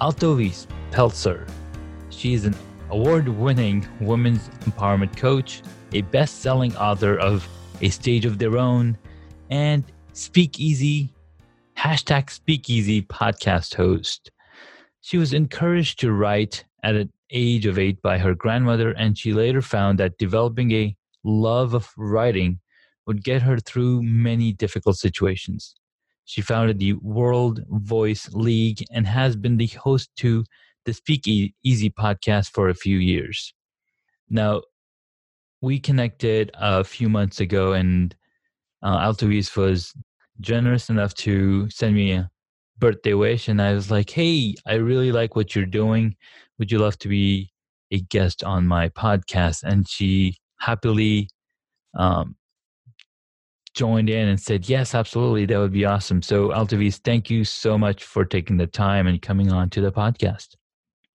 Altovise Pelzer. She is an award winning women's empowerment coach, a best selling author of A Stage of Their Own, and Speakeasy, hashtag Speakeasy podcast host. She was encouraged to write at an age of eight by her grandmother, and she later found that developing a love of writing would get her through many difficult situations. She founded the World Voice League and has been the host to the Speak Easy podcast for a few years. Now, we connected a few months ago, and uh, was generous enough to send me a birthday wish. And I was like, hey, I really like what you're doing. Would you love to be a guest on my podcast? And she happily um, joined in and said, Yes, absolutely. That would be awesome. So, Altovise, thank you so much for taking the time and coming on to the podcast.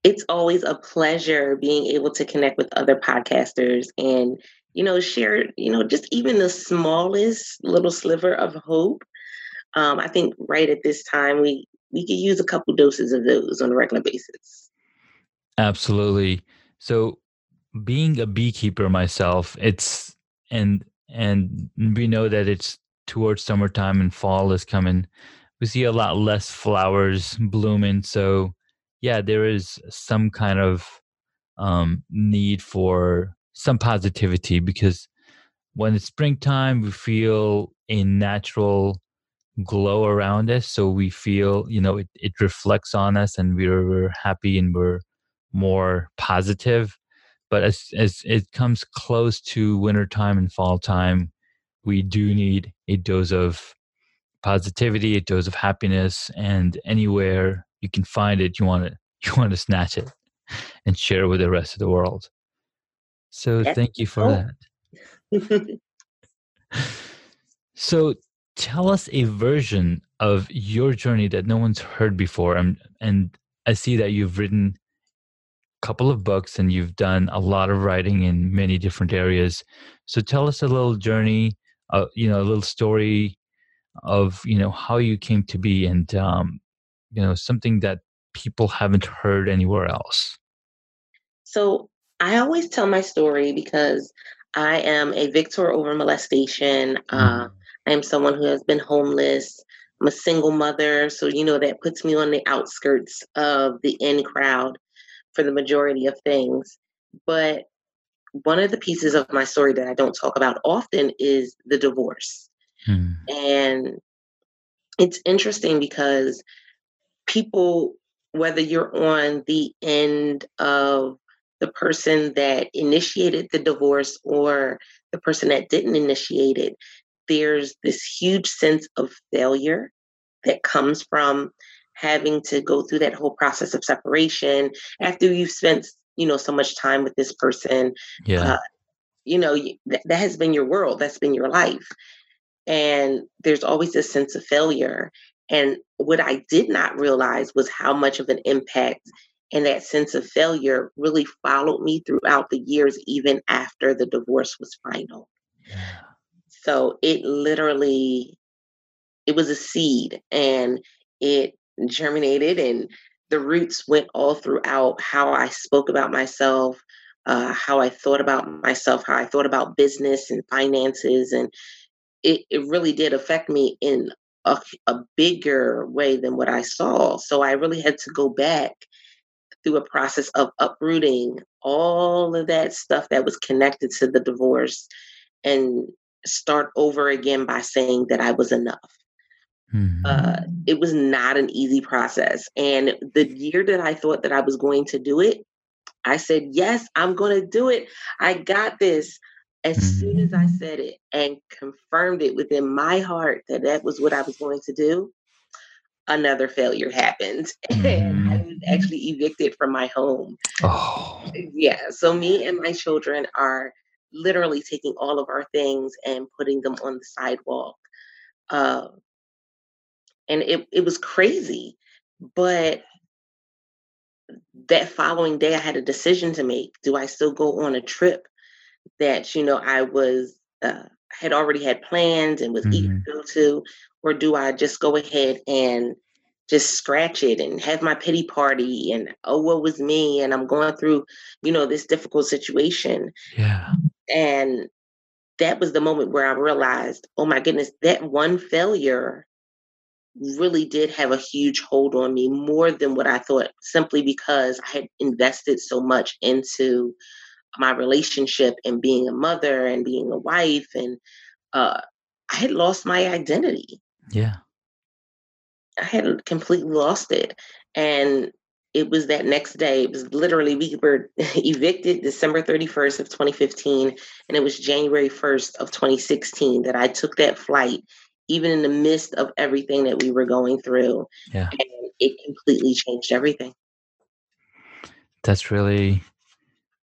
It's always a pleasure being able to connect with other podcasters and, you know, share, you know, just even the smallest little sliver of hope. Um, I think right at this time, we, we could use a couple doses of those on a regular basis. Absolutely. So, being a beekeeper myself, it's, and and we know that it's towards summertime and fall is coming. We see a lot less flowers blooming so yeah there is some kind of um, need for some positivity because when it's springtime we feel a natural glow around us so we feel you know it, it reflects on us and we're, we're happy and we're more positive but as as it comes close to wintertime and fall time, we do need a dose of positivity, a dose of happiness, and anywhere you can find it, you want to you want to snatch it and share it with the rest of the world. So thank you for that. so tell us a version of your journey that no one's heard before and and I see that you've written couple of books and you've done a lot of writing in many different areas. So tell us a little journey, uh, you know, a little story of you know how you came to be and um, you know something that people haven't heard anywhere else. So I always tell my story because I am a victor over molestation. Uh, mm-hmm. Uh, I am someone who has been homeless. I'm a single mother, so you know that puts me on the outskirts of the in crowd for the majority of things. But one of the pieces of my story that I don't talk about often is the divorce. Hmm. And it's interesting because people, whether you're on the end of the person that initiated the divorce or the person that didn't initiate it, there's this huge sense of failure that comes from having to go through that whole process of separation after you've spent you know so much time with this person yeah. uh, you know that, that has been your world that's been your life. And there's always this sense of failure. And what i did not realize was how much of an impact and that sense of failure really followed me throughout the years even after the divorce was final. Yeah. so it literally it was a seed and it germinated and the roots went all throughout how I spoke about myself, uh, how I thought about myself, how I thought about business and finances. And it, it really did affect me in a, a bigger way than what I saw. So I really had to go back through a process of uprooting all of that stuff that was connected to the divorce and start over again by saying that I was enough. Mm-hmm. Uh, it was not an easy process. And the year that I thought that I was going to do it, I said, Yes, I'm going to do it. I got this. As mm-hmm. soon as I mm-hmm. said it and confirmed it within my heart that that was what I was going to do, another failure happened mm-hmm. and I mm-hmm. was actually evicted from my home. Oh. Yeah. So me and my children are literally taking all of our things and putting them on the sidewalk. Uh, and it, it was crazy. But that following day, I had a decision to make. Do I still go on a trip that, you know, I was, uh, had already had plans and was mm-hmm. eager to go to? Or do I just go ahead and just scratch it and have my pity party and oh what was me and i'm going through you know this difficult situation yeah and that was the moment where i realized oh my goodness that one failure really did have a huge hold on me more than what I thought, simply because I had invested so much into my relationship and being a mother and being a wife. And uh, I had lost my identity. Yeah. I had completely lost it. And it was that next day. It was literally, we were evicted December 31st of 2015. And it was January 1st of 2016 that I took that flight even in the midst of everything that we were going through. Yeah. And it completely changed everything. That's really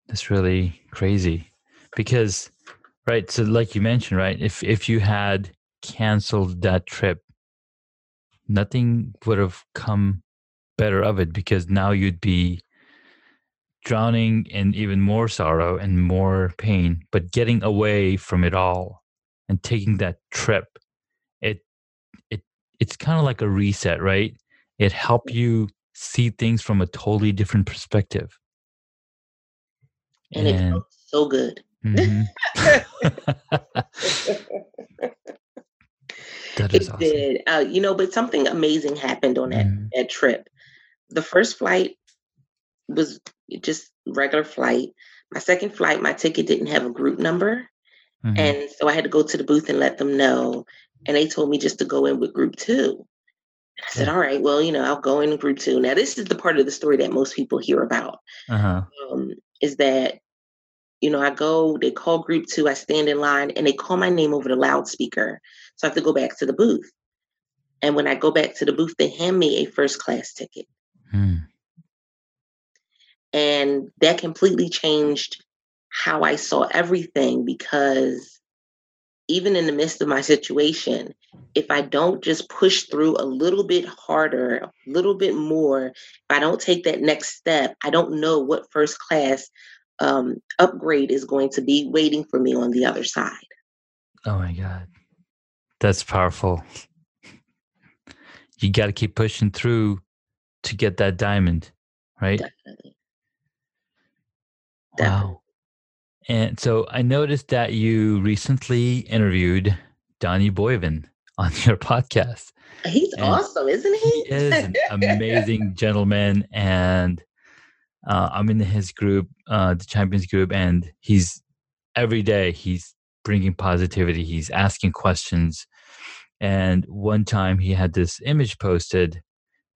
that's really crazy. Because right, so like you mentioned, right, if if you had canceled that trip, nothing would have come better of it because now you'd be drowning in even more sorrow and more pain, but getting away from it all and taking that trip it's kind of like a reset, right? It helped you see things from a totally different perspective. And, and it felt so good. Mm-hmm. that is it awesome. did. Uh, you know, but something amazing happened on that, mm-hmm. that trip. The first flight was just regular flight. My second flight, my ticket didn't have a group number. Mm-hmm. And so I had to go to the booth and let them know. And they told me just to go in with group two. And I said, all right, well, you know, I'll go in group two. Now, this is the part of the story that most people hear about uh-huh. um, is that, you know, I go, they call group two, I stand in line, and they call my name over the loudspeaker. So I have to go back to the booth. And when I go back to the booth, they hand me a first class ticket. Hmm. And that completely changed how I saw everything because even in the midst of my situation, if I don't just push through a little bit harder, a little bit more, if I don't take that next step, I don't know what first class um, upgrade is going to be waiting for me on the other side. Oh my God. That's powerful. You got to keep pushing through to get that diamond, right? Definitely. Definitely. Wow. And so I noticed that you recently interviewed Donnie Boivin on your podcast. He's and awesome, isn't he? He is an amazing gentleman. And uh, I'm in his group, uh, the Champions group, and he's every day he's bringing positivity. He's asking questions. And one time he had this image posted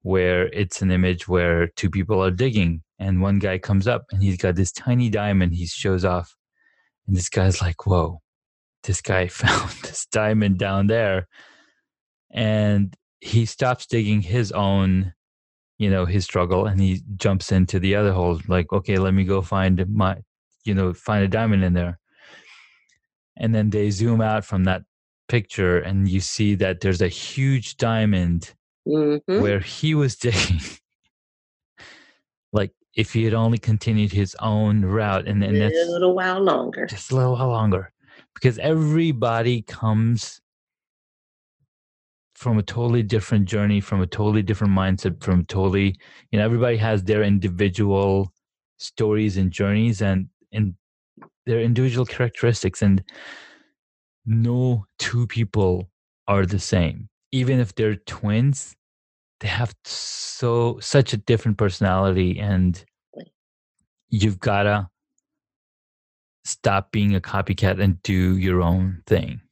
where it's an image where two people are digging and one guy comes up and he's got this tiny diamond. He shows off. And this guy's like whoa this guy found this diamond down there. And he stops digging his own you know his struggle and he jumps into the other hole. Like okay let me go find my you know find a diamond in there. And then they zoom out from that picture and you see that there's a huge diamond mm-hmm. where he was digging. Like if he had only continued his own route and then that's a little while longer. just a little while longer. Because everybody comes from a totally different journey from a totally different mindset from totally you know everybody has their individual stories and journeys and and their individual characteristics and no two people are the same. Even if they're twins they have so such a different personality and you've gotta stop being a copycat and do your own thing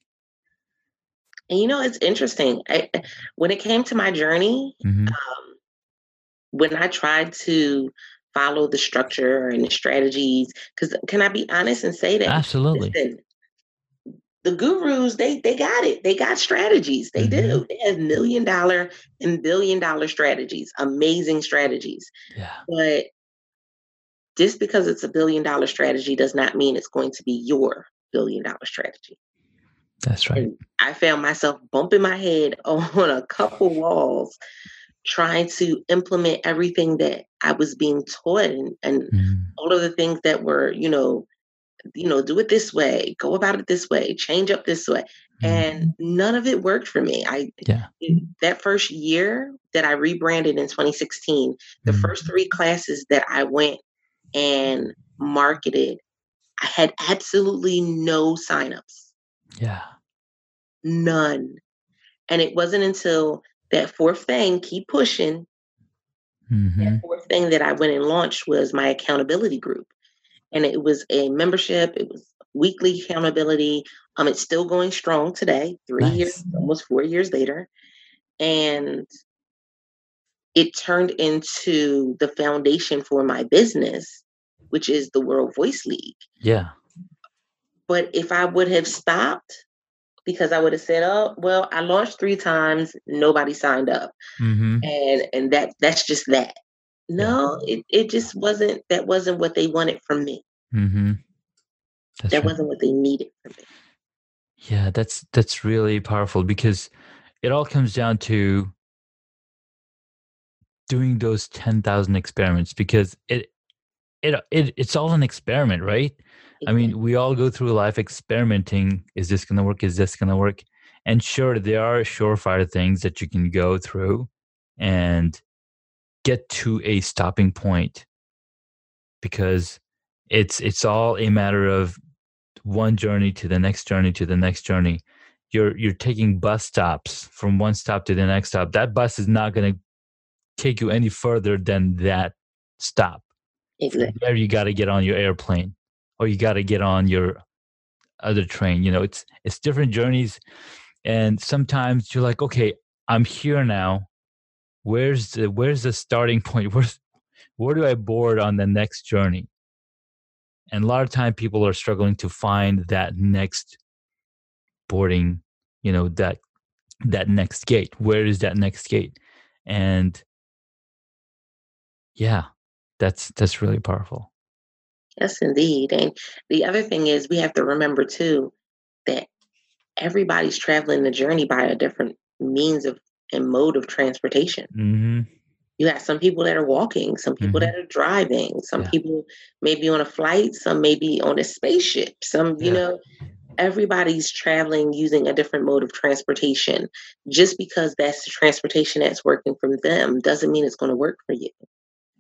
and you know it's interesting I, when it came to my journey mm-hmm. um, when i tried to follow the structure and the strategies because can i be honest and say that absolutely listen, the gurus, they they got it. They got strategies. They mm-hmm. do. They have million dollar and billion dollar strategies, amazing strategies. Yeah. But just because it's a billion dollar strategy does not mean it's going to be your billion dollar strategy. That's right. And I found myself bumping my head on a couple walls trying to implement everything that I was being taught and, and mm. all of the things that were, you know, you know, do it this way, go about it this way, change up this way. Mm. And none of it worked for me. I yeah. that first year that I rebranded in 2016, the mm. first three classes that I went and marketed, I had absolutely no signups. Yeah. None. And it wasn't until that fourth thing, keep pushing. Mm-hmm. That fourth thing that I went and launched was my accountability group. And it was a membership, it was weekly accountability. Um, it's still going strong today, three nice. years, almost four years later. And it turned into the foundation for my business, which is the World Voice League. Yeah. But if I would have stopped because I would have said, "Oh, well, I launched three times, nobody signed up," mm-hmm. and and that that's just that. No, it it just wasn't. That wasn't what they wanted from me. Mm-hmm. that right. wasn't what they needed from me. Yeah, that's that's really powerful because it all comes down to doing those 10,000 experiments because it it it it's all an experiment, right? I mean, we all go through life experimenting. Is this going to work? Is this going to work? And sure, there are surefire things that you can go through and get to a stopping point because it's it's all a matter of one journey to the next journey to the next journey. You're you're taking bus stops from one stop to the next stop. That bus is not going to take you any further than that stop. Exactly. there, you got to get on your airplane or you got to get on your other train you know it's it's different journeys and sometimes you're like okay i'm here now where's the where's the starting point? Where's where do i board on the next journey? And a lot of time people are struggling to find that next boarding you know that that next gate. Where is that next gate? And yeah that's that's really powerful. Yes, indeed. And the other thing is, we have to remember too that everybody's traveling the journey by a different means of and mode of transportation. Mm-hmm. You have some people that are walking, some people mm-hmm. that are driving, some yeah. people maybe on a flight, some maybe on a spaceship, some, you yeah. know, everybody's traveling using a different mode of transportation. Just because that's the transportation that's working for them doesn't mean it's going to work for you.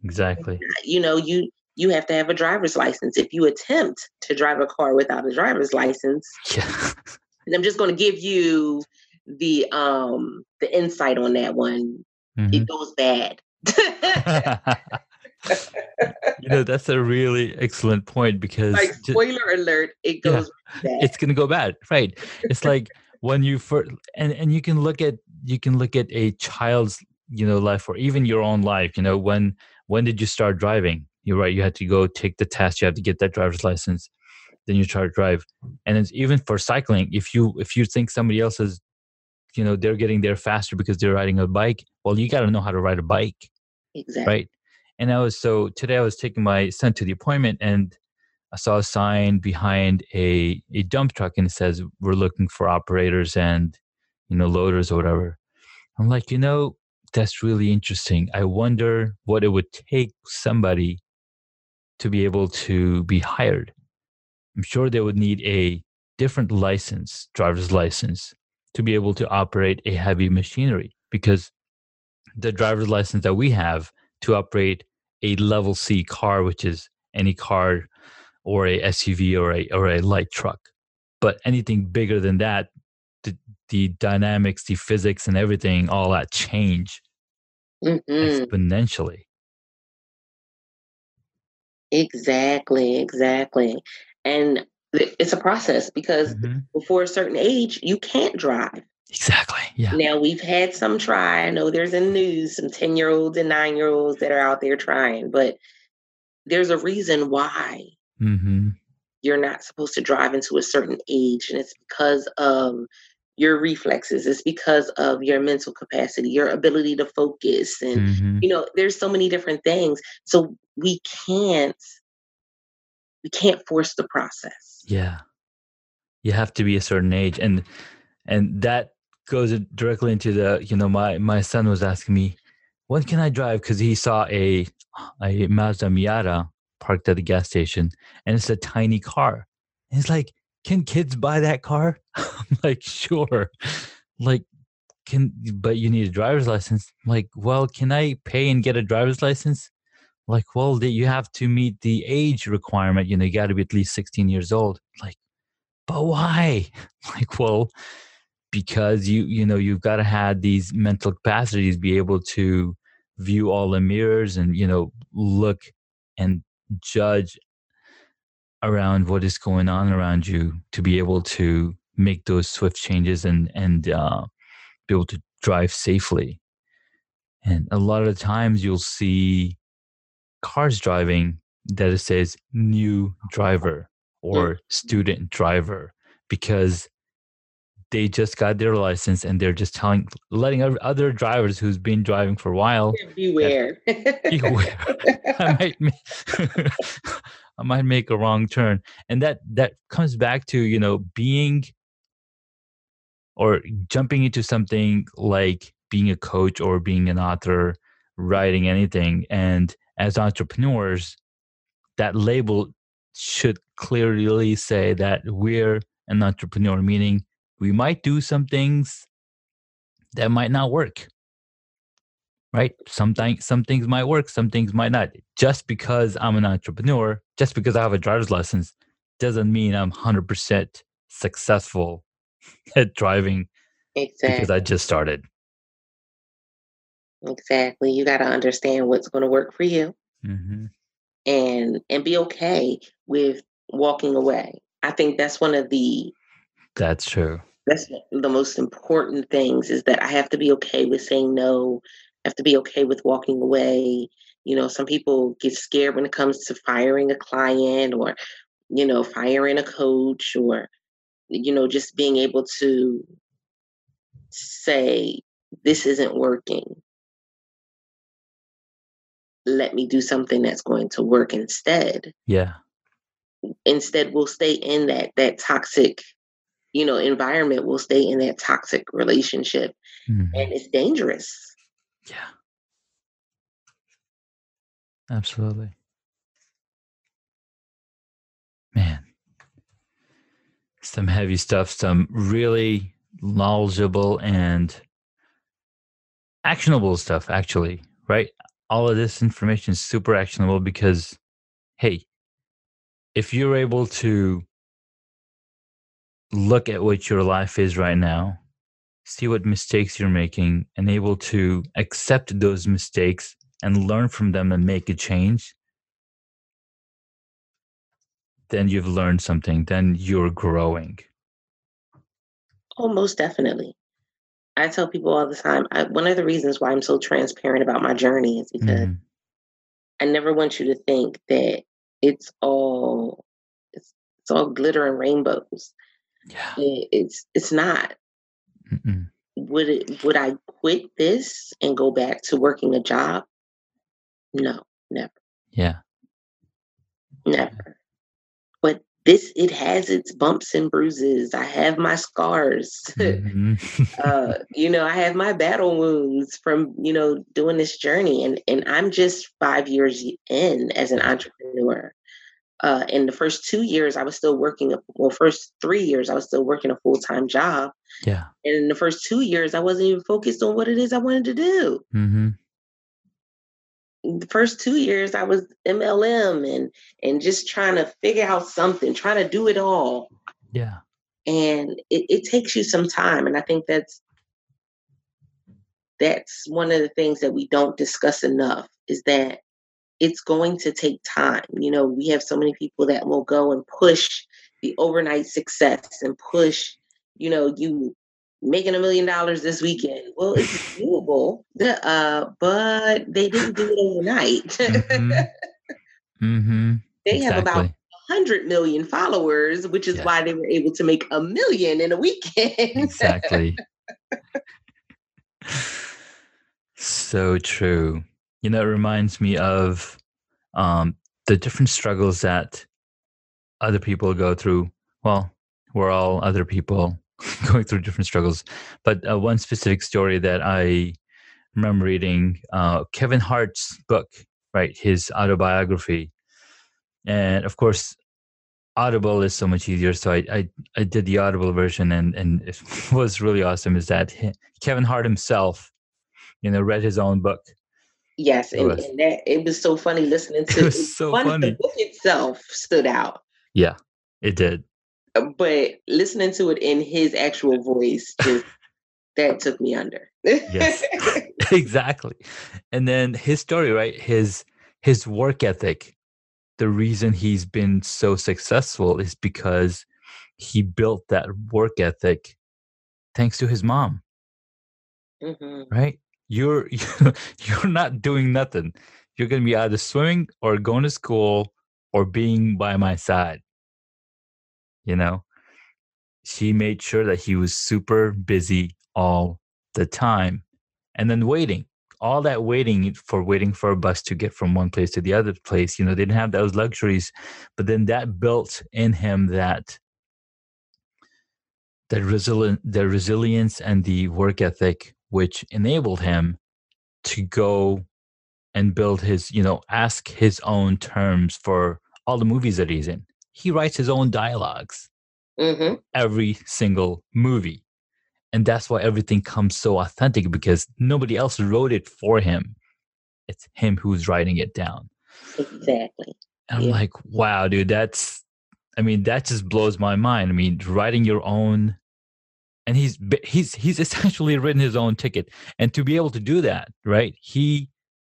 Exactly. You know, you you have to have a driver's license. If you attempt to drive a car without a driver's license, yeah. I'm just going to give you the um the insight on that one. Mm-hmm. It goes bad. you know that's a really excellent point because like spoiler just, alert it goes yeah, it's going to go bad right it's like when you first and and you can look at you can look at a child's you know life or even your own life you know when when did you start driving you're right you had to go take the test you have to get that driver's license then you try to drive and it's even for cycling if you if you think somebody else is you know they're getting there faster because they're riding a bike. Well you got to know how to ride a bike exactly right? And i was so today i was taking my son to the appointment and i saw a sign behind a a dump truck and it says we're looking for operators and you know loaders or whatever. I'm like you know that's really interesting. I wonder what it would take somebody to be able to be hired. I'm sure they would need a different license, driver's license, to be able to operate a heavy machinery because the driver's license that we have to operate a level C car, which is any car or a SUV or a or a light truck. But anything bigger than that, the, the dynamics, the physics, and everything, all that change mm-hmm. exponentially. Exactly, exactly. And it's a process because mm-hmm. before a certain age, you can't drive. Exactly. Yeah. Now we've had some try. I know there's in the news some 10 year olds and nine year olds that are out there trying, but there's a reason why. Mm-hmm. you're not supposed to drive into a certain age and it's because of your reflexes it's because of your mental capacity your ability to focus and mm-hmm. you know there's so many different things so we can't we can't force the process yeah. You have to be a certain age and and that goes directly into the you know my my son was asking me when can i drive? Because he saw a a mazda miata parked at the gas station and it's a tiny car. And he's like can kids buy that car? I'm like sure. Like can but you need a driver's license. I'm like well can i pay and get a driver's license like well you have to meet the age requirement you know you got to be at least 16 years old. Like but why? Like well because you you know you've got to have these mental capacities be able to view all the mirrors and you know look and judge around what is going on around you to be able to make those swift changes and and uh, be able to drive safely. And a lot of the times you'll see cars driving that it says new driver or mm. student driver because they just got their license and they're just telling letting other drivers who's been driving for a while beware. beware. I might make, i might make a wrong turn. And that that comes back to you know being or jumping into something like being a coach or being an author writing anything. And as entrepreneurs that label should clearly say that we're an entrepreneur meaning we might do some things that might not work right? Sometimes some things might work some things might not. Just because i'm an entrepreneur just because i have a driver's license doesn't mean i'm 100% successful at driving exactly. because i just started exactly you got to understand what's going to work for you mm-hmm. and and be okay with walking away i think that's one of the that's true that's the most important things is that I have to be okay with saying no. I have to be okay with walking away. You know, some people get scared when it comes to firing a client or, you know, firing a coach or, you know, just being able to say, this isn't working. Let me do something that's going to work instead. Yeah. Instead, we'll stay in that that toxic you know, environment We'll stay in that toxic relationship. Mm-hmm. And it's dangerous. Yeah. Absolutely. Man. Some heavy stuff, some really knowledgeable and actionable stuff, actually, right? All of this information is super actionable because, hey, if you're able to look at what your life is right now, see what mistakes you're making, and able to accept those mistakes and learn from them and make a change, then you've learned something, then you're growing. Oh, most definitely. I tell people all the time, I, one of the reasons why I'm so transparent about my journey is because mm-hmm. I never want you to think that it's all it's, it's all glitter and rainbows. Yeah. it's it's not. Mm-mm. Would it would I quit this and go back to working a job? No, never. Yeah. Never. But this it has its bumps and bruises. I have my scars. Mm-hmm. uh, you know, I have my battle wounds from, you know, doing this journey and and I'm just 5 years in as an entrepreneur uh, in the first two years, I was still working. Well, first three years, I was still working a full time job. Yeah. And in the first two years, I wasn't even focused on what it is I wanted to do. Mm-hmm. The first two years, I was MLM and and just trying to figure out something, trying to do it all. Yeah. And it, it takes you some time, and I think that's that's one of the things that we don't discuss enough is that it's going to take time. You know, we have so many people that will go and push the overnight success and push, you know, you making a million dollars this weekend. Well, it's doable, uh, but they didn't do it overnight. mm-hmm. Mm-hmm. They exactly. have about hundred million followers, which is Yeah. why they were able to make a million in a weekend. exactly. so true. You know, it reminds me of um, the different struggles that other people go through. Well, we're all other people going through different struggles. But uh, one specific story that I remember reading uh, Kevin Hart's book, right? His autobiography. And of course, Audible is so much easier. So I, I, I did the Audible version, and and it was really awesome. Is that he- Kevin Hart himself, you know, read his own book. Yes, It and, was. and that it was so funny listening to It was so one, funny. The book itself stood out, Yeah, it did. But listening to it in his actual voice just that took me under. Yes. exactly. And then his story, right? His his work ethic. The reason he's been so successful is because he built that work ethic thanks to his mom. Mhm. right? You're you're not doing nothing. You're gonna be either swimming or going to school or being by my side. You know, she made sure that he was super busy all the time, and then waiting. All that waiting for waiting for a bus to get from one place to the other place. You know, they didn't have those luxuries, but then that built in him that the resilient the resilience and the work ethic which enabled him to go and build his you know ask his own terms for all the movies that he's in he writes his own dialogues Mhm. every single movie and that's why everything comes so authentic because nobody else wrote it for him it's him who's writing it down Exactly. and I'm Yeah. like, wow, dude, that's, I mean, that just blows my mind. I mean, writing your own, and he's he's he's essentially written his own ticket, and to be able to do that, right? He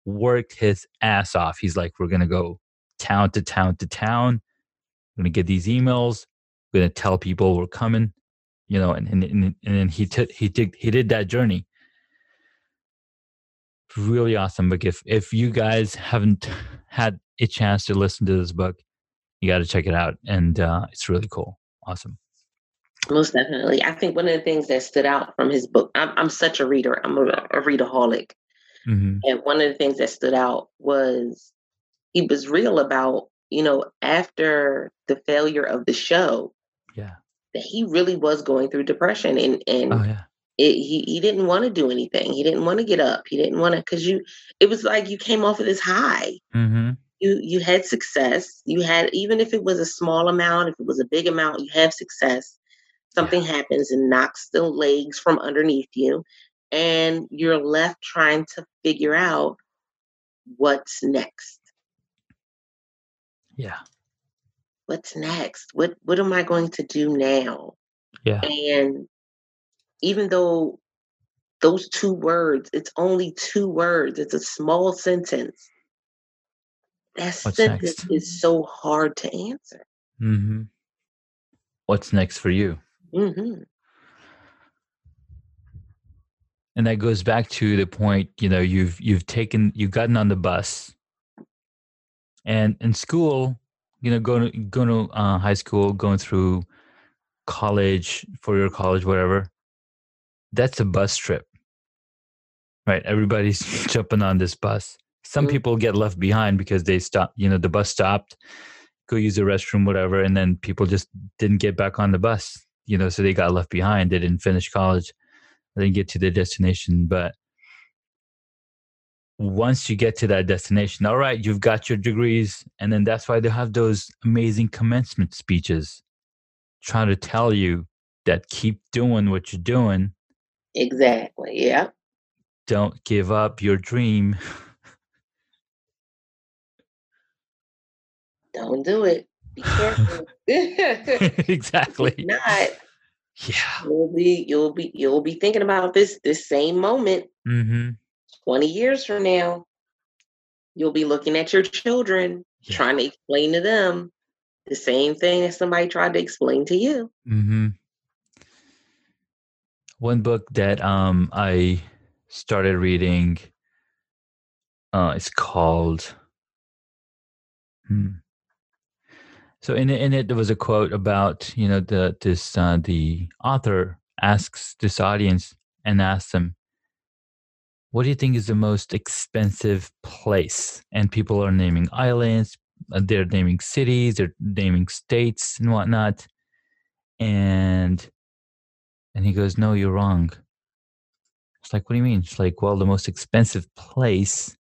worked his ass off. He's like, we're gonna go town to town to town. We're gonna get these emails. We're gonna tell people we're coming, you know, and and and, and then he took he did he did that journey. Really awesome book. If if you guys haven't had a chance to listen to this book, you got to check it out, and uh, it's really cool. Awesome. Most definitely. I think one of the things that stood out from his book, I'm, I'm such a reader, I'm a, a readaholic. hmm And one of the things that stood out was he was real about, you know, after the failure of the show, Yeah. that he really was going through depression and, and Oh yeah. it, he, he didn't want to do anything. He didn't want to get up. He didn't want to, cause you, it was like you came off of this high. hmm You, you had success. You had, even if it was a small amount, if it was a big amount, you have success. Something happens and knocks the legs from underneath you. And you're left trying to figure out what's next. Yeah. What's next? What what am I going to do now? Yeah. And even though those two words, it's only two words, it's a small sentence. That What's sentence next? is so hard to answer. Mm-hmm. What's next for you? Mm-hmm. And that goes back to the point. You know, you've you've taken you've gotten on the bus, and in school, you know, going to going to uh, high school, going through college for your college, whatever. That's a bus trip, right? Everybody's jumping on this bus. Some Mm. people get left behind because they stop You know, the bus stopped, go use the restroom, whatever, and then people just didn't get back on the bus. You know, so they got left behind. They didn't finish college. They didn't get to their destination. But once you get to that destination, all right, you've got your degrees, and then that's why they have those amazing commencement speeches, trying to tell you that keep doing what you're doing. Exactly. Yeah. Don't give up your dream. Don't do it. Be careful. exactly. not, Yeah. you'll be you'll be you'll be thinking about this this same moment Mm-hmm. 20 years from now. You'll be looking at your children, Yeah. trying to explain to them the same thing that somebody tried to explain to you. Mm-hmm. One book that um I started reading uh it's called hmm, So in it, in it, there was a quote about you know the this uh, the author asks this audience and asks them, "What do you think is the most expensive place?" And people are naming islands, uh, they're naming cities, they're naming states and whatnot, and and he goes, "No, you're wrong." It's like, what do you mean? It's like, well, the most expensive place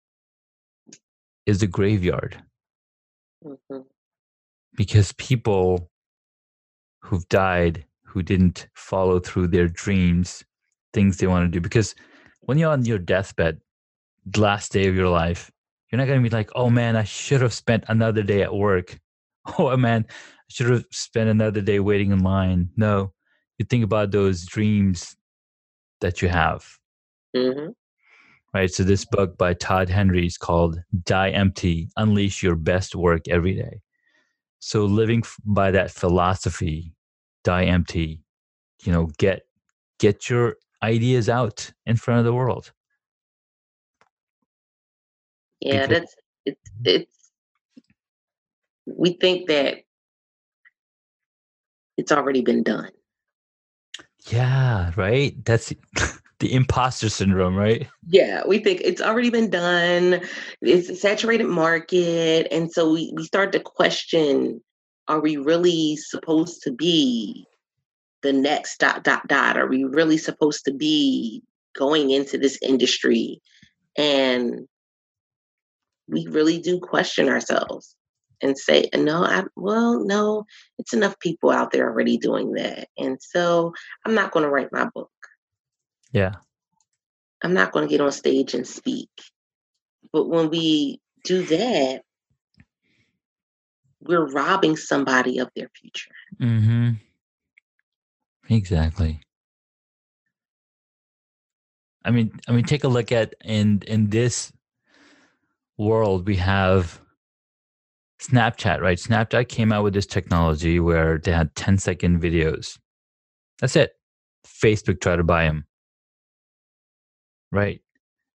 is the graveyard. Mm-hmm. Because people who've died, who didn't follow through their dreams, things they want to do. Because when you're on your deathbed, last day of your life, you're not going to be like, oh man, I should have spent another day at work. Oh man, I should have spent another day waiting in line. No, you think about those dreams that you have. Mm-hmm right? So this book by Todd Henry is called Die Empty: Unleash Your Best Work Every Day. So living by that philosophy, die empty, you know, get get your ideas out in front of the world. Yeah, because, that's it's mm-hmm. it's we think that it's already been done. Yeah, right. That's the imposter syndrome, right? Yeah, we think it's already been done. It's a saturated market. And so we, we start to question are we really supposed to be the next dot, dot, dot? Are we really supposed to be going into this industry? And we really do question ourselves and say, no, I, well, no, it's enough people out there already doing that. And so I'm not going to write my book. Yeah. I'm not going to get on stage and speak. But when we do that, we're robbing somebody of their future. Mm-hmm. Exactly. I mean, I mean, take a look at in in this world we have Snapchat, right? Snapchat came out with this technology where they had 10 second videos. That's it. Facebook tried to buy them right?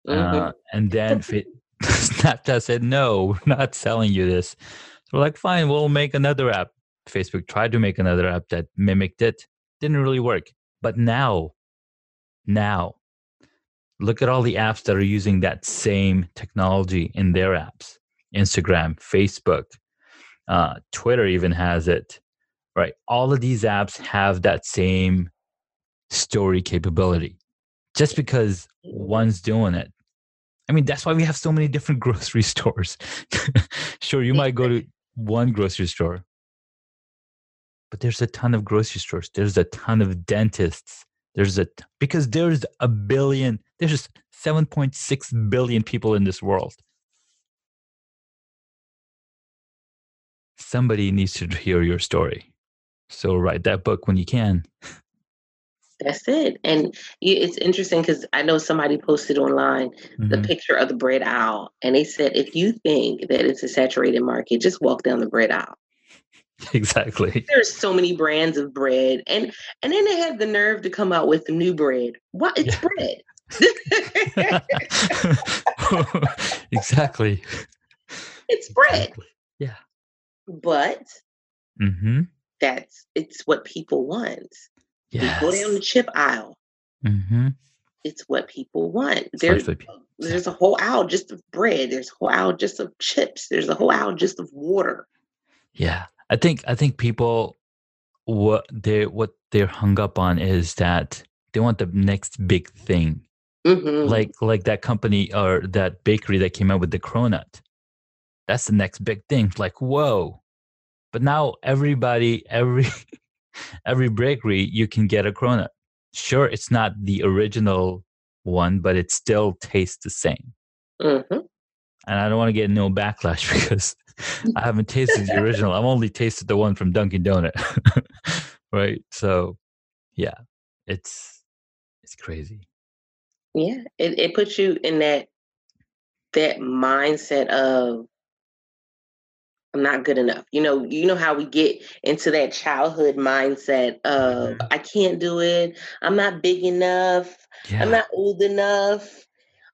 Mm-hmm. Uh, and then Snapchat said, no, we're not selling you this. So we're like, fine, we'll make another app. Facebook tried to make another app that mimicked it, didn't really work. But now, now, look at all the apps that are using that same technology in their apps Instagram, Facebook, uh, Twitter even has it, right? All of these apps have that same story capability just because one's doing it. I mean, that's why we have so many different grocery stores. sure, you might go to one grocery store, but there's a ton of grocery stores. There's a ton of dentists. There's a because there's a billion, there's 7.6 billion people in this world. Somebody needs to hear your story. So write that book when you can. That's it. And it's interesting because I know somebody posted online mm-hmm. the picture of the bread aisle, and they said, if you think that it's a saturated market, just walk down the bread aisle. Exactly. There's so many brands of bread, and and then they have the nerve to come out with new bread. What? It's yeah. bread. exactly. It's bread. Exactly. Yeah. But mm-hmm. that's it's what people want. Yes. go down the chip aisle. Mm-hmm. It's what people want. There's, there's a whole aisle just of bread. There's a whole aisle just of chips. There's a whole aisle just of water. Yeah, I think I think people what they what they're hung up on is that they want the next big thing. Mm-hmm. Like like that company or that bakery that came out with the cronut. That's the next big thing. Like whoa, but now everybody every every bakery you can get a cronut. Sure, it's not the original one, but it still tastes the same. Mm-hmm. And I don't want to get no backlash because I haven't tasted the original. I've only tasted the one from Dunkin' Donut. right? So, yeah, it's it's crazy. Yeah, it, it puts you in that that mindset of I'm not good enough. You know, you know how we get into that childhood mindset of mm-hmm. I can't do it. I'm not big enough. Yeah. I'm not old enough.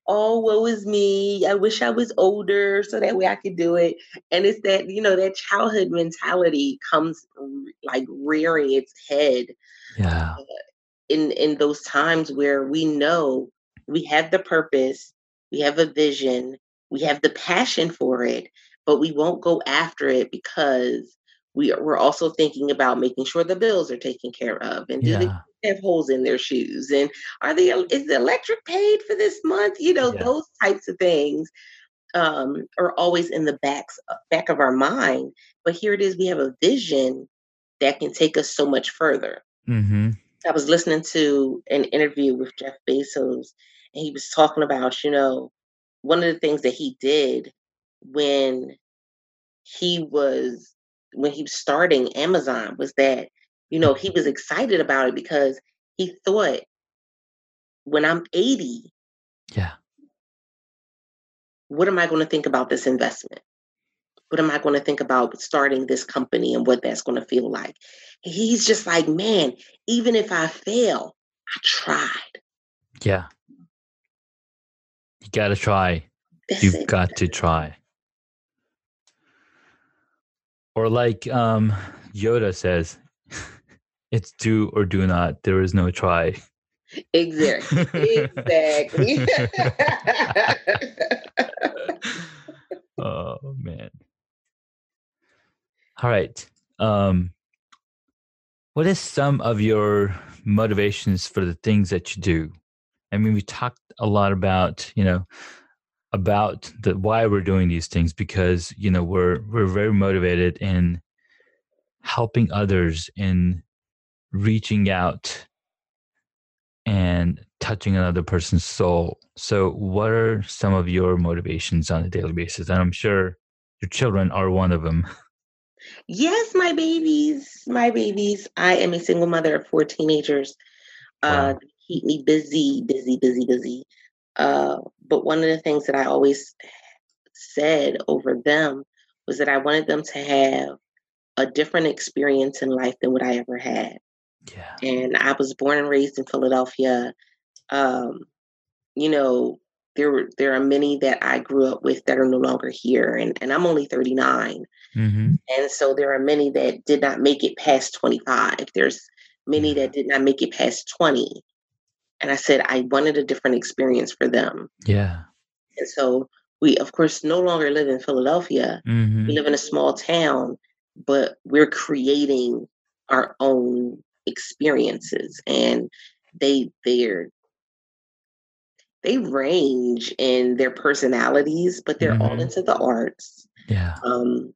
Oh, woe is me. I wish I was older so that way I could do it. And it's that, you know, that childhood mentality comes like rearing its head. Yeah. Uh, in in those times where we know we have the purpose, we have a vision, we have the passion for it, but we won't go after it because we are, we're also thinking about making sure the bills are taken care of and do Yeah. they have holes in their shoes and are the is the electric paid for this month you know Yeah. those types of things um, are always in the backs uh, back of our mind but here it is we have a vision that can take us so much further Mm-hmm. I was listening to an interview with Jeff Bezos, and he was talking about, you know, one of the things that he did when he was when he was starting Amazon was that, you know, he was excited about it because he thought when I'm 80, Yeah. what am I going to think about this investment? What am I going to think about starting this company and what that's going to feel like? He's just like, man, even if I fail, I tried. Yeah. You got to try. That's You've it. got to try. Or like um, Yoda says, it's do or do not. There is no try. Exactly. Exactly. oh man. All right. Um what is some of your motivations for the things that you do? I mean, we talked a lot about, you know, about the why we're doing these things because, you know, we're we're very motivated in helping others in reaching out and touching another person's soul. So, what are some of your motivations on a daily basis? And I'm sure your children are one of them. yes, my babies, my babies. I am a single mother of four teenagers. Uh, keep me busy, busy, busy, busy. Uh, but one of the things that I always said over them was that I wanted them to have a different experience in life than what I ever had. Yeah. and I was born and raised in Philadelphia. Um, you know, there were there are many that I grew up with that are no longer here, and and I'm only 39, Mm-hmm. and so there are many that did not make it past 25. There's many that did not make it past 20, and I said I wanted a different experience for them, Yeah. and so we of course no longer live in Philadelphia. Mm-hmm. We live in a small town, but we're creating our own experiences and they they're they range in their personalities, but they're all Mhm. into the arts. Yeah. Um,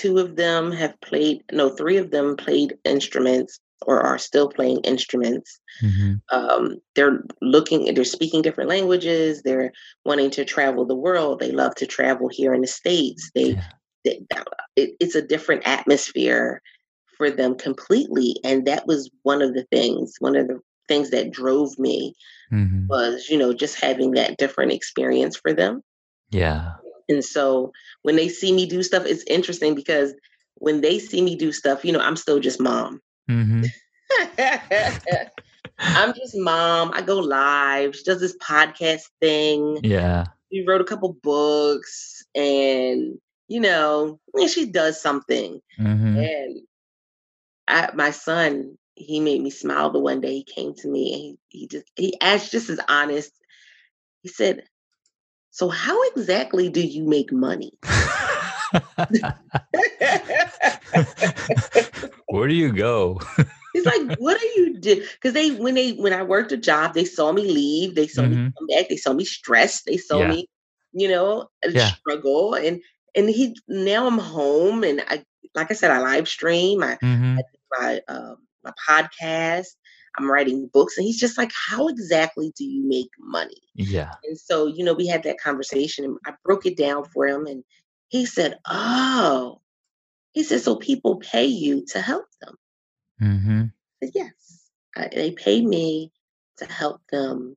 two of them have played, no, three of them played instruments or are still playing instruments. Mm-hmm. Um, they're looking, they're speaking different languages. They're wanting to travel the world. They love to travel here in the States. They Yeah. that- it, it's a different atmosphere for them completely and that was one of the things one of the things that drove me Mm-hmm. was you know just having that different experience for them Yeah. and so when they see me do stuff it's interesting because when they see me do stuff you know i'm still just mom Mm-hmm. i'm just mom i go live she does this podcast thing Yeah. she wrote a couple books and you know and she does something Mm-hmm. And I, my son, he made me smile the one day he came to me and he, he just he asked just as honest. He said, So how exactly do you make money? Where do you go? He's like, What are you do? Because they when they when I worked a job, they saw me leave, they saw me Mhm. come back, they saw me stressed, they saw Yeah. me, you know, uh, Yeah. struggle. And and he now I'm home and I like I said, I live stream, I Mm-hmm. my um, my podcast. I'm writing books, and he's just like, "How exactly do you make money?" Yeah. And so, you know, we had that conversation, and I broke it down for him, and he said, "Oh," he said, "So people pay you to help them?" Mm-hmm. Said, "Yes, I, they pay me to help them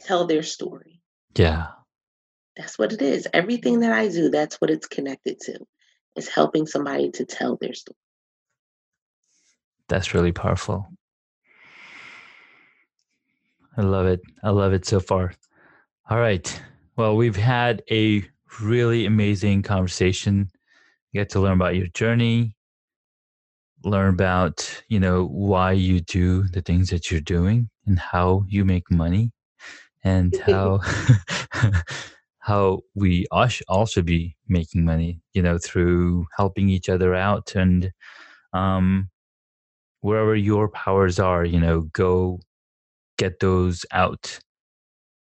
tell their story. Yeah. That's what it is. Everything that I do, that's what it's connected to. Is helping somebody to tell their story." That's really powerful. I love it. I love it so far. All right. Well, we've had a really amazing conversation. You get to learn about your journey, learn about, you know, why you do the things that you're doing and how you make money and how how we all should be making money, you know, through helping each other out and um wherever your powers are, you know, go get those out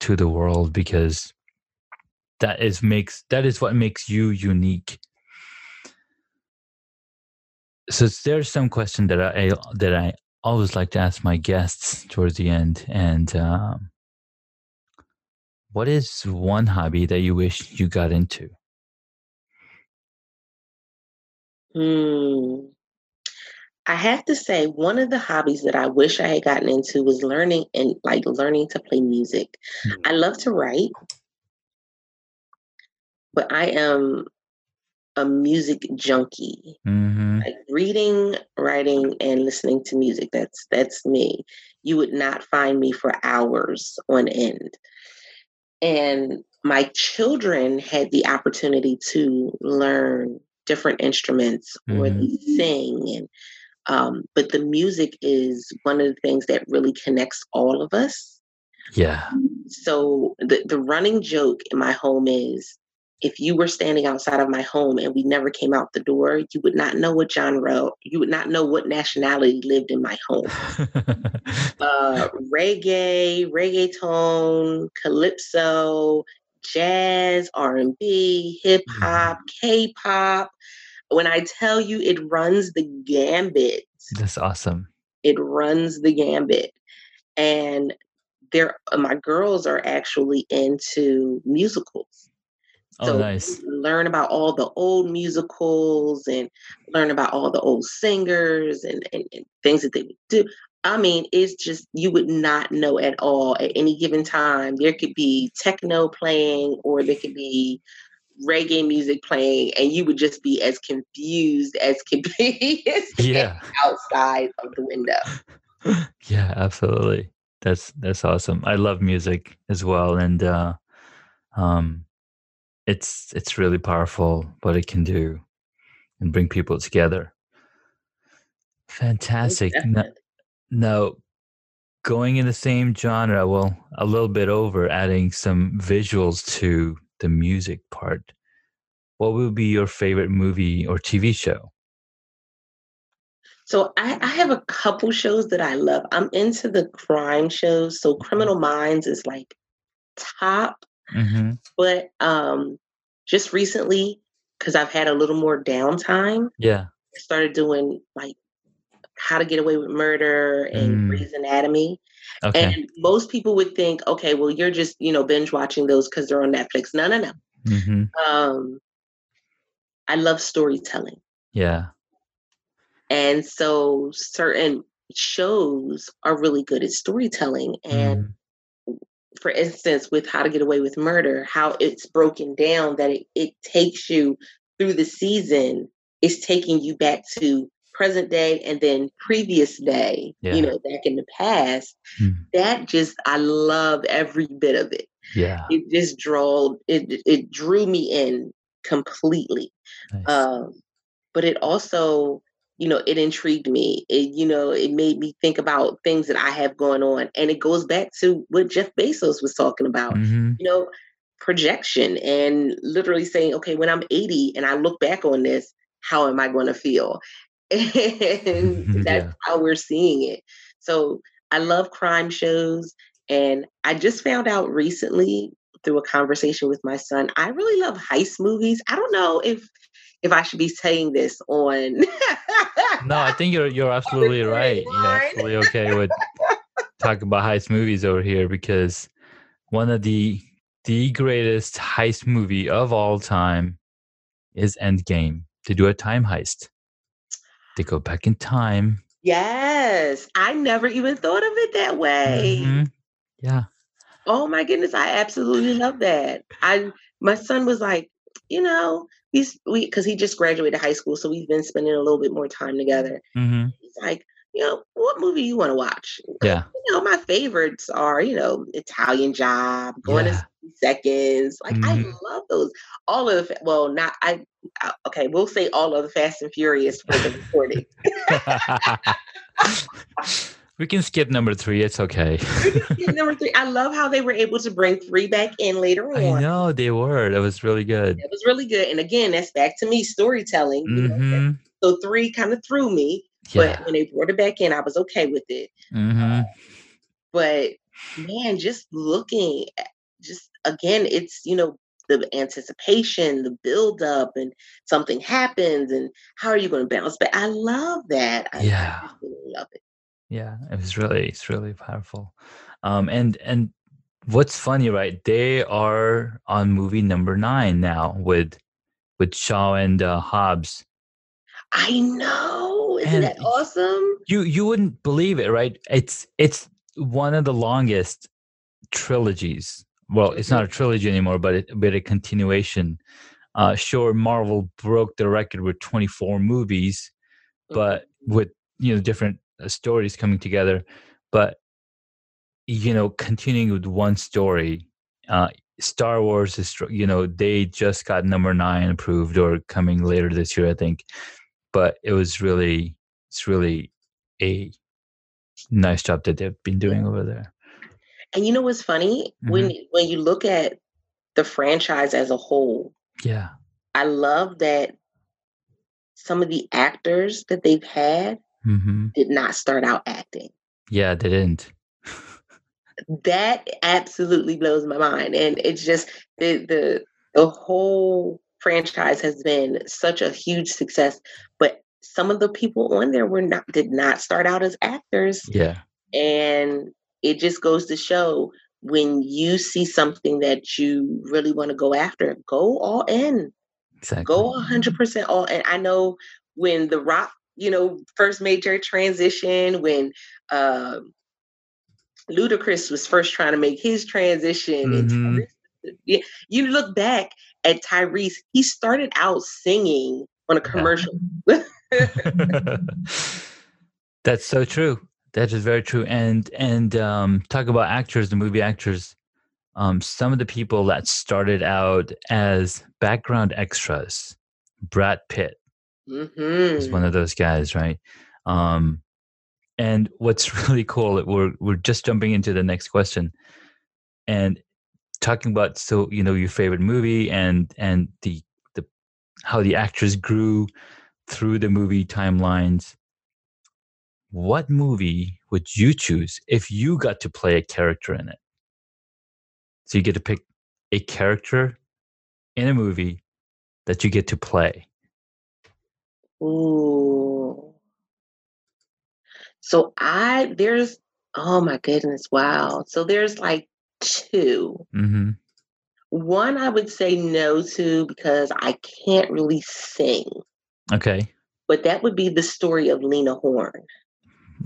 to the world because that is makes that is what makes you unique so there's some question that i that i always like to ask my guests towards the end and um, what is one hobby that you wish you got into Hmm. I have to say, one of the hobbies that I wish I had gotten into was learning and like learning to play music. Mm-hmm. I love to write, but I am a music junkie. Mm-hmm. Like reading, writing, and listening to music. That's that's me. You would not find me for hours on end. And my children had the opportunity to learn different instruments mm-hmm. or sing and um, but the music is one of the things that really connects all of us. Yeah. So the, the running joke in my home is if you were standing outside of my home and we never came out the door, you would not know what genre, you would not know what nationality lived in my home. uh, reggae, reggaeton, calypso, jazz, R&B, hip hop, mm-hmm. K-pop, when I tell you it runs the gambit. That's awesome. It runs the gambit. And there my girls are actually into musicals. Oh, so nice. Learn about all the old musicals and learn about all the old singers and, and, and things that they would do. I mean, it's just you would not know at all at any given time. There could be techno playing, or there could be reggae music playing and you would just be as confused as can be yeah outside of the window yeah absolutely that's that's awesome i love music as well and uh um it's it's really powerful what it can do and bring people together oh, fantastic now, now going in the same genre well a little bit over adding some visuals to the music part, what would be your favorite movie or TV show? So I, I, have a couple shows that I love. I'm into the crime shows. So mm-hmm. Criminal Minds is like top. Mm-hmm. But um just recently, because I've had a little more downtime, yeah, I started doing like how to get away with murder and mm. Grey's Anatomy. Okay. And most people would think, okay, well, you're just, you know, binge watching those because they're on Netflix. No, no, no. Mm-hmm. Um, I love storytelling. Yeah. And so certain shows are really good at storytelling. And mm. For instance, with How to Get Away with Murder, how it's broken down that it, it takes you through the season, it's taking you back to present day and then previous day, yeah. you know, back in the past, mm. that just I love every bit of it. Yeah. It just drew it it drew me in completely. Nice. Um, but it also, you know, it intrigued me. It, you know, it made me think about things that I have going on. And it goes back to what Jeff Bezos was talking about. Mm-hmm. You know, projection and literally saying, okay, when I'm 80 and I look back on this, how am I going to feel? and that's yeah. how we're seeing it. So I love crime shows. And I just found out recently through a conversation with my son, I really love heist movies. I don't know if if I should be saying this on No, I think you're you're absolutely right. You're absolutely okay with talking about heist movies over here because one of the the greatest heist movie of all time is Endgame. To do a time heist. They go back in time. Yes. I never even thought of it that way. Mm-hmm. Yeah. Oh my goodness. I absolutely love that. I my son was like, you know, he's we because he just graduated high school, so we've been spending a little bit more time together. Mm-hmm. He's like, you know, what movie you want to watch? Yeah. You know, my favorites are, you know, Italian Job, Going Yeah. to Seconds. Like I Mhm. love those. All of the, well, not I. I- Okay, we'll say all of the Fast and Furious for the recording. we can skip number three. It's okay. Number three, I love how they were able to bring three back in later on. I know they were. That was really good. It was really good. And again, that's back to me storytelling. you know, hmm So three kind of threw me, Yeah. but when they brought it back in, I was okay with it. hmm But man, just looking, at, just again, it's you know the anticipation, the build up, and something happens, and how are you going to bounce back? I love that. I, Yeah. I love it. Yeah. It was really, it's really powerful. Um, and and what's funny, right? They are on movie number nine now with with Shaw and uh, Hobbs. I know, isn't And that awesome? You you wouldn't believe it, right? It's it's one of the longest trilogies. Well, it's not a trilogy anymore, but it, but a continuation. Uh, sure, Marvel broke the record with 24 movies, but with you know different stories coming together. But you know, continuing with one story, uh, Star Wars is you know they just got number nine approved or coming later this year, I think. But it was really it's really a nice job that they've been doing over there. And you know what's funny when when you look at the franchise as a whole, Yeah, I love that some of the actors that they've had hmm did not start out acting. yeah, they didn't. That absolutely blows my mind, and it's just the the the whole franchise has been such a huge success. But some of the people on there were not did not start out as actors, Yeah, and it just goes to show when you see something that you really want to go after, go all in. exactly. go 100% all and i know when the rock you know first major transition when um ludacris was first trying to make his transition and Mhm. Tyrese- you look back at tyrese he started out singing on a commercial That's so true. That is very true. And and um, talk about actors, the movie actors. Um, some of the people that started out as background extras, Brad Pitt is hmm one of those guys, right? Um, and what's really cool, we're we're just jumping into the next question, and talking about so you know your favorite movie and and the the how the actors grew through the movie timelines. What movie would you choose if you got to play a character in it? So you get to pick a character in a movie that you get to play. Ooh. so i there's oh my goodness wow so there's like two hmm One I would say no to because I can't really sing, Okay. but that would be the story of Lena Horne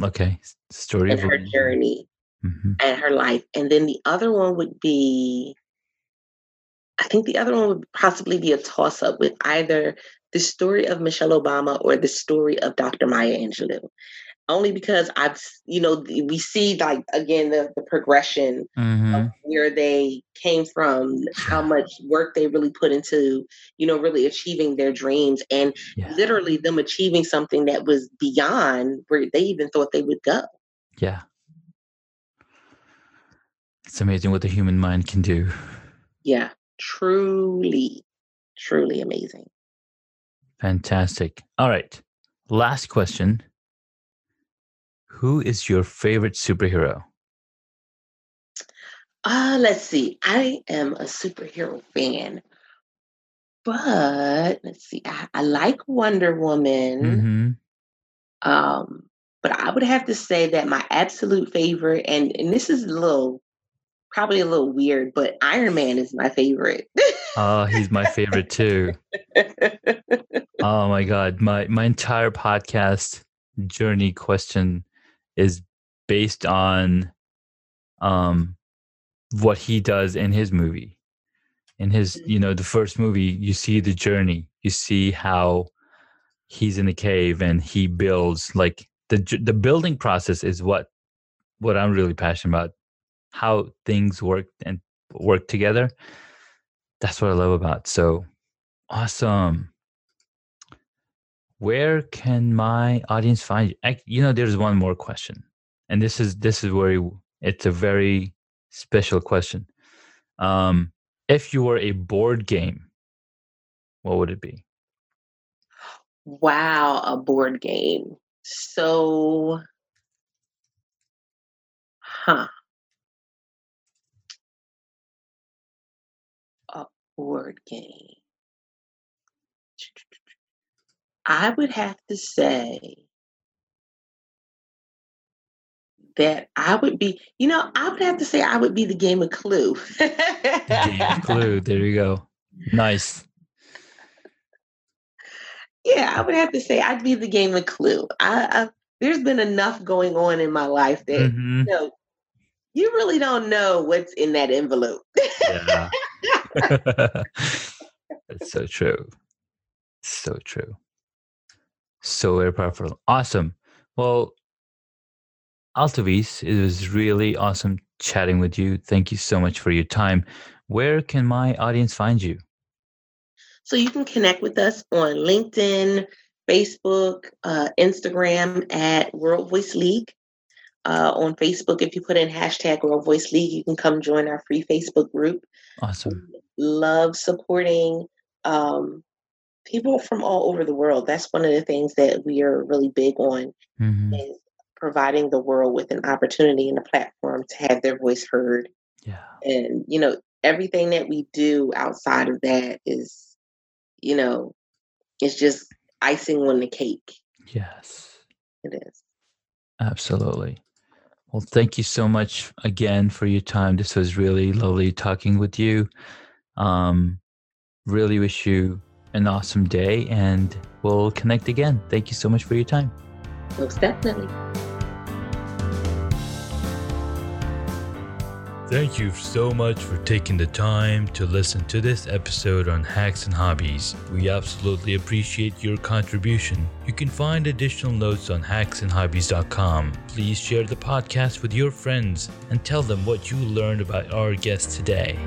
Okay. Story and of her Lena. journey Mhm. and her life. And then the other one would be, I think the other one would possibly be a toss up with either the story of Michelle Obama or the story of Dr. Maya Angelou. Only because I've, you know, we see like again the, the progression Mhm. of where they came from, how much work they really put into, you know, really achieving their dreams and Yeah. literally them achieving something that was beyond where they even thought they would go. Yeah. It's amazing what the human mind can do. Yeah, truly, truly amazing. Fantastic. All right. Last question. Who is your favorite superhero? Uh, let's see. I am a superhero fan, but let's see. I, I like Wonder Woman. hmm Um, but I would have to say that my absolute favorite, and and this is a little, probably a little weird, but Iron Man is my favorite. Oh, he's my favorite too. Oh my god, my my entire podcast journey question is based on um what he does in his movie. In his, you know, the first movie, you see the journey. You see how he's in the cave and he builds like the the building process is what what I'm really passionate about. How things work and work together. That's what I love about. So awesome. Where can my audience find you? I, you know, there's one more question, and this is this is where it's a very special question. Um, if you were a board game, what would it be? Wow, a board game. So, huh. Board game. I would have to say that I would be, you know, I would have to say I would be the game of Clue. game Clue. There you go. Nice. Yeah, I would have to say I'd be the game of Clue. I, I there's been enough going on in my life that mm-hmm. you know you really don't know what's in that envelope. yeah. That's so true. So true. So very powerful. Awesome. Well, Altovise, it was really awesome chatting with you. Thank you so much for your time. Where can my audience find you? So you can connect with us on LinkedIn, Facebook, uh, Instagram at World Voice League. Uh, on Facebook, if you put in hashtag World Voice League, you can come join our free Facebook group. Awesome. Love supporting um, people from all over the world. That's one of the things that we are really big on mm-hmm. is providing the world with an opportunity and a platform to have their voice heard. Yeah. And you know, everything that we do outside of that is, you know, it's just icing on the cake. Yes. It is. Absolutely. Well, thank you so much again for your time. This was really lovely talking with you. Um, really wish you an awesome day and we'll connect again. Thank you so much for your time. Most definitely. Thank you so much for taking the time to listen to this episode on hacks and hobbies. We absolutely appreciate your contribution. You can find additional notes on hacksandhobbies.com. Please share the podcast with your friends and tell them what you learned about our guest today.